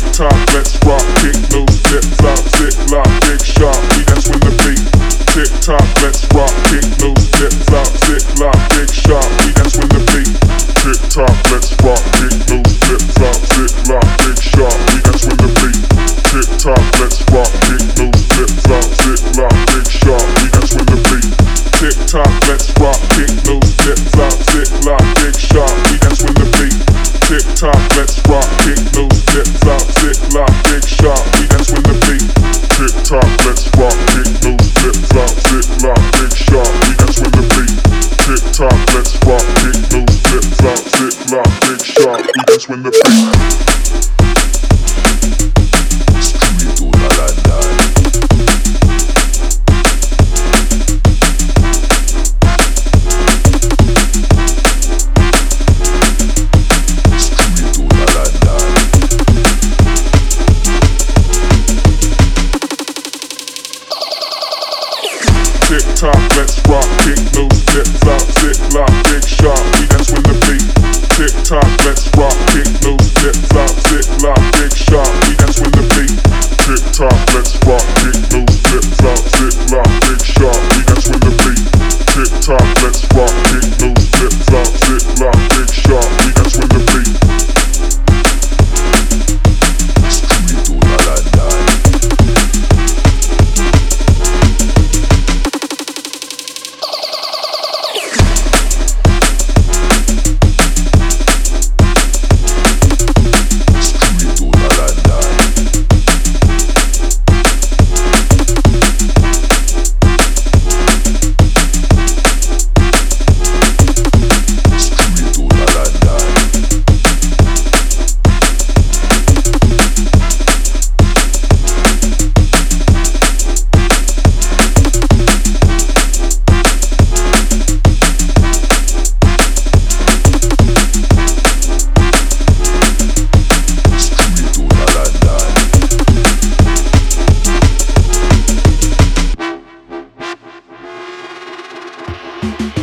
let's rock, kick loose, flip flop, zip lock, big shot, we dance with the beat. Tick tock, let's rock, kick loose, flip flop, zip lock, big shot, we dance with the beat. Tick tock, let's rock, kick loose, flip flop, zip lock, big shot, we dance with the beat. Tick tock, let's rock, kick loose, flip flop, zip lock, big shot, we dance with the beat. Tick tock, let's Tock, let's rock, kick loose, flip flop, zip lock, big shot, we dance with the beat. Tick tock, let's rock, kick loose, flip flop, zip lock, big shot, we dance with the beat. Tick tock, let's rock, big shot, we dance with the beat. Tick tock, let's rock, Straight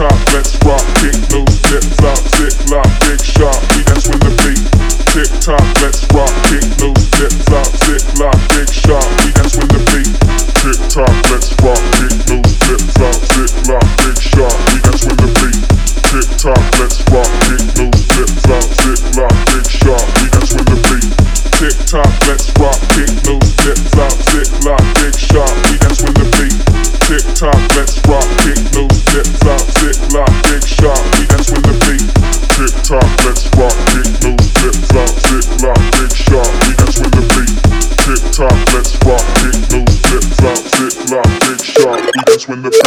Tock, let's rock, kick loose, flip flop, zip lock, big shot, we dance with the beat. Tick tock, let's rock, kick loose, flip flop, zip lock, big shot, we dance with the beat. Tick tock, let's rock, kick loose, flip flop, zip lock, big shot, we dance with the beat. Tick tock, let's rock, kick loose, flip flop, zip lock, big shot, we dance with the beat. Tick tock, let's rock, with the.